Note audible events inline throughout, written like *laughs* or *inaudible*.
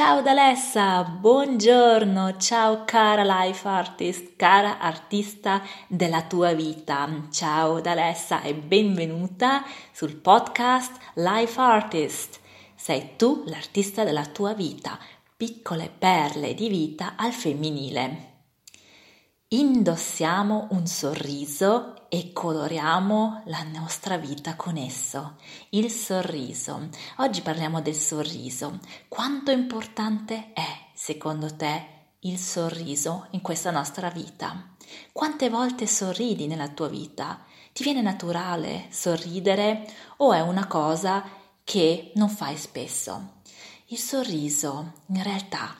Ciao Dalessa, buongiorno, ciao cara life artist, cara artista della tua vita. Ciao Dalessa e benvenuta sul podcast Life Artist. Sei tu l'artista della tua vita, piccole perle di vita al femminile. Indossiamo un sorriso e coloriamo la nostra vita con esso. Il sorriso. Oggi parliamo del sorriso. Quanto importante è, secondo te, il sorriso in questa nostra vita? Quante volte sorridi nella tua vita? Ti viene naturale sorridere o è una cosa che non fai spesso? Il sorriso in realtà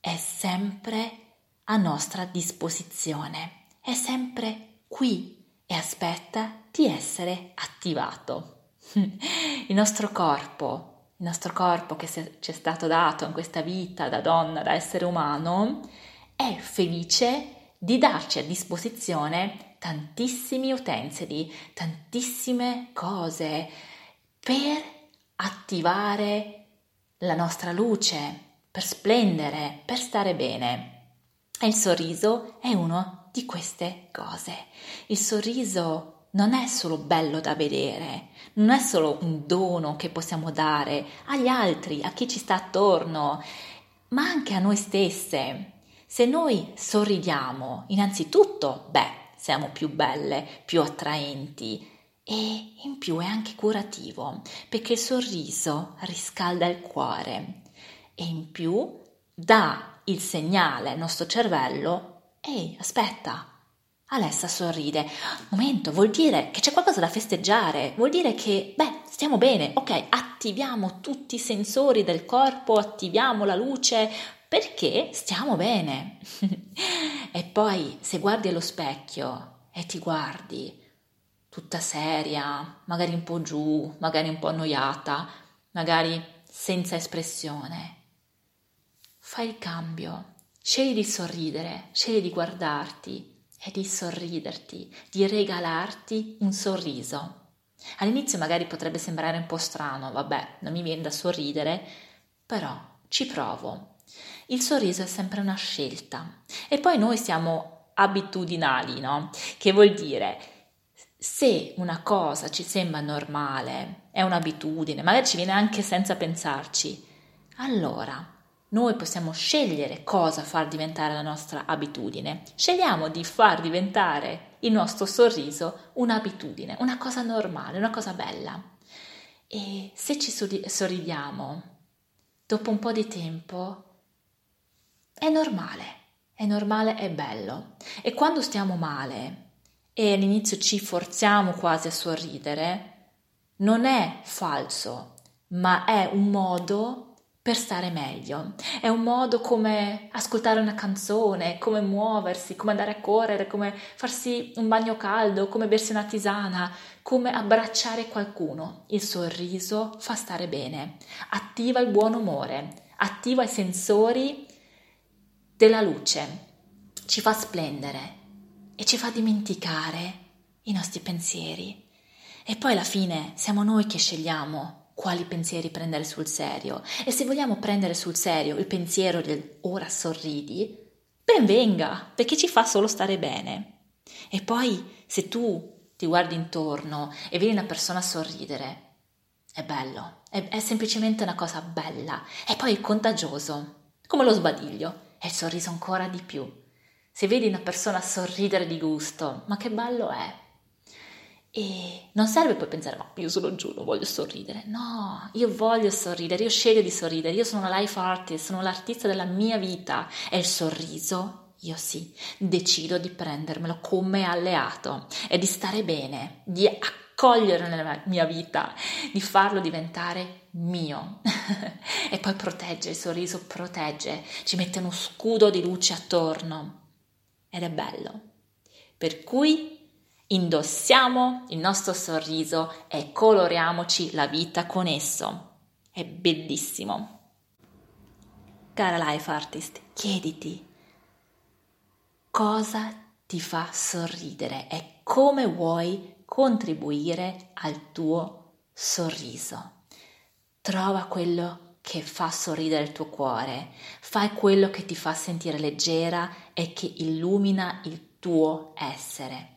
è sempre a nostra disposizione. È sempre qui e aspetta di essere attivato. *laughs* Il nostro corpo, il nostro corpo che ci è stato dato in questa vita da donna, da essere umano, è felice di darci a disposizione tantissimi utensili, tantissime cose per attivare la nostra luce, per splendere, per stare bene. E il sorriso è una di queste cose. Il sorriso non è solo bello da vedere, non è solo un dono che possiamo dare agli altri, a chi ci sta attorno, ma anche a noi stesse. Se noi sorridiamo, innanzitutto, beh, siamo più belle, più attraenti e in più è anche curativo, perché il sorriso riscalda il cuore e in più dà il segnale al nostro cervello, ehi, aspetta, Alessa sorride. Momento, vuol dire che c'è qualcosa da festeggiare, vuol dire che, beh, stiamo bene, ok, attiviamo tutti i sensori del corpo, attiviamo la luce, perché stiamo bene. *laughs* e poi, se guardi allo specchio e ti guardi tutta seria, magari un po' giù, magari un po' annoiata, magari senza espressione, fai il cambio, scegli di sorridere, scegli di guardarti e di sorriderti, di regalarti un sorriso. All'inizio magari potrebbe sembrare un po' strano, vabbè, non mi viene da sorridere, però ci provo. Il sorriso è sempre una scelta e poi noi siamo abitudinali, no? Che vuol dire se una cosa ci sembra normale, è un'abitudine, magari ci viene anche senza pensarci, allora noi possiamo scegliere cosa far diventare la nostra abitudine. Scegliamo di far diventare il nostro sorriso un'abitudine, una cosa normale, una cosa bella. E se ci sorridiamo, dopo un po' di tempo, è normale, è normale, è bello. E quando stiamo male e all'inizio ci forziamo quasi a sorridere, non è falso, ma è un modo per stare meglio. È un modo come ascoltare una canzone, come muoversi, come andare a correre, come farsi un bagno caldo, come bersi una tisana, come abbracciare qualcuno. Il sorriso fa stare bene, attiva il buon umore, attiva i sensori della luce, ci fa splendere e ci fa dimenticare i nostri pensieri. E poi alla fine siamo noi che scegliamo quali pensieri prendere sul serio. E se vogliamo prendere sul serio il pensiero del ora sorridi, ben venga, perché ci fa solo stare bene. E poi se tu ti guardi intorno e vedi una persona sorridere, è bello, è, è semplicemente una cosa bella e poi è contagioso, come lo sbadiglio, e il sorriso ancora di più. Se vedi una persona sorridere di gusto, ma che bello è! E non serve poi pensare, ma io sono giù, non voglio sorridere. No, io voglio sorridere, io scelgo di sorridere, io sono una life artist, sono l'artista della mia vita e il sorriso, io sì, decido di prendermelo come alleato e di stare bene, di accogliere nella mia vita, di farlo diventare mio. *laughs* e poi protegge, il sorriso protegge, ci mette uno scudo di luce attorno ed è bello. Per cui indossiamo il nostro sorriso e coloriamoci la vita con esso. È bellissimo. Cara life artist, chiediti cosa ti fa sorridere e come vuoi contribuire al tuo sorriso. Trova quello che fa sorridere il tuo cuore, fai quello che ti fa sentire leggera e che illumina il tuo essere.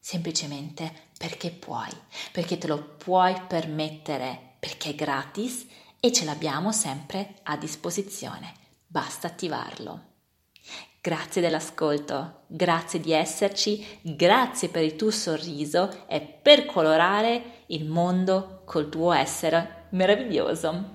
Semplicemente perché puoi, perché te lo puoi permettere, perché è gratis e ce l'abbiamo sempre a disposizione. Basta attivarlo. Grazie dell'ascolto, grazie di esserci, grazie per il tuo sorriso e per colorare il mondo col tuo essere meraviglioso.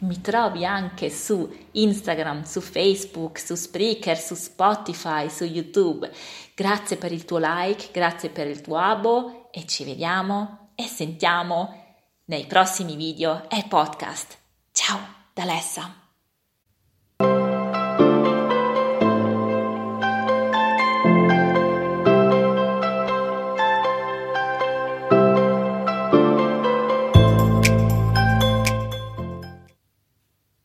Mi trovi anche su Instagram, su Facebook, su Spreaker, su Spotify, su YouTube. Grazie per il tuo like, grazie per il tuo abo e ci vediamo e sentiamo nei prossimi video e podcast. Ciao da Alessa!